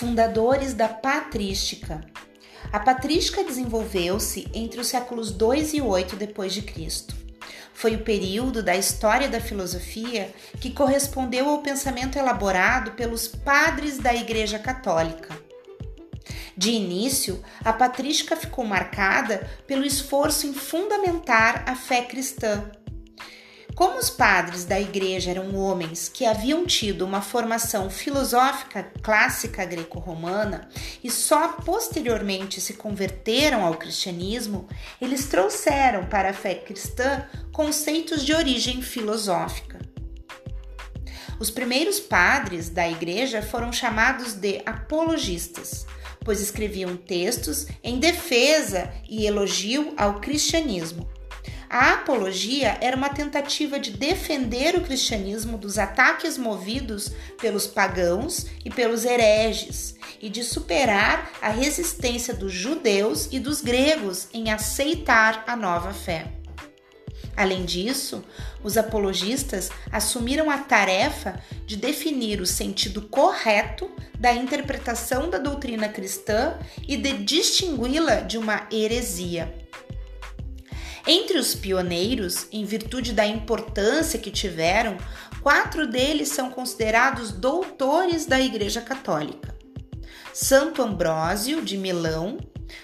Fundadores da patrística. A patrística desenvolveu-se entre os séculos 2 e 8 depois de Cristo. Foi o período da história da filosofia que correspondeu ao pensamento elaborado pelos padres da Igreja Católica. De início, a patrística ficou marcada pelo esforço em fundamentar a fé cristã como os padres da igreja eram homens que haviam tido uma formação filosófica clássica greco-romana e só posteriormente se converteram ao cristianismo, eles trouxeram para a fé cristã conceitos de origem filosófica. Os primeiros padres da igreja foram chamados de apologistas, pois escreviam textos em defesa e elogio ao cristianismo a apologia era uma tentativa de defender o cristianismo dos ataques movidos pelos pagãos e pelos hereges e de superar a resistência dos judeus e dos gregos em aceitar a nova fé. Além disso, os apologistas assumiram a tarefa de definir o sentido correto da interpretação da doutrina cristã e de distingui-la de uma heresia. Entre os pioneiros, em virtude da importância que tiveram, quatro deles são considerados doutores da Igreja Católica: Santo Ambrósio de Milão,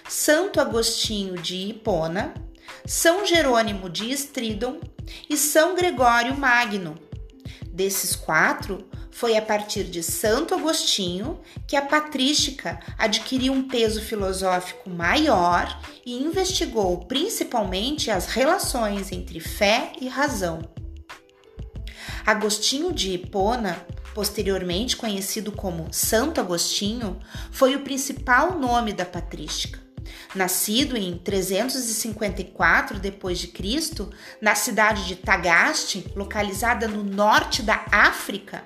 Santo Agostinho de Hipona, São Jerônimo de Estridon e São Gregório Magno. Desses quatro, foi a partir de Santo Agostinho que a patrística adquiriu um peso filosófico maior e investigou principalmente as relações entre fé e razão. Agostinho de Hipona, posteriormente conhecido como Santo Agostinho, foi o principal nome da patrística. Nascido em 354 d.C., na cidade de Tagaste, localizada no norte da África,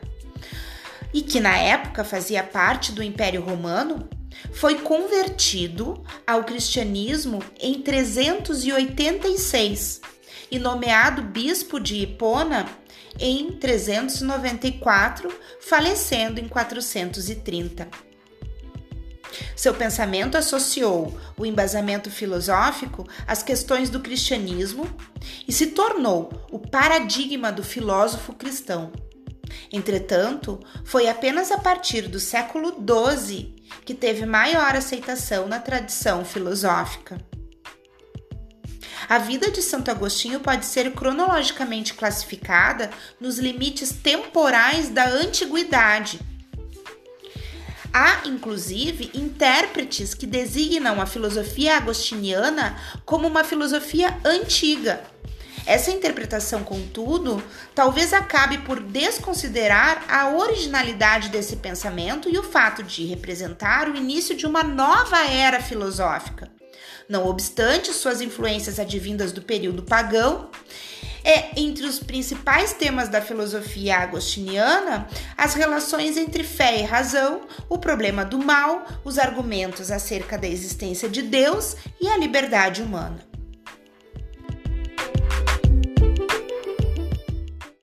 e que na época fazia parte do Império Romano, foi convertido ao cristianismo em 386 e nomeado bispo de Hipona em 394, falecendo em 430. Seu pensamento associou o embasamento filosófico às questões do cristianismo e se tornou o paradigma do filósofo cristão. Entretanto, foi apenas a partir do século XII que teve maior aceitação na tradição filosófica. A vida de Santo Agostinho pode ser cronologicamente classificada nos limites temporais da antiguidade. Há, inclusive, intérpretes que designam a filosofia agostiniana como uma filosofia antiga, essa interpretação, contudo, talvez acabe por desconsiderar a originalidade desse pensamento e o fato de representar o início de uma nova era filosófica. Não obstante suas influências advindas do período pagão, é entre os principais temas da filosofia agostiniana as relações entre fé e razão, o problema do mal, os argumentos acerca da existência de Deus e a liberdade humana.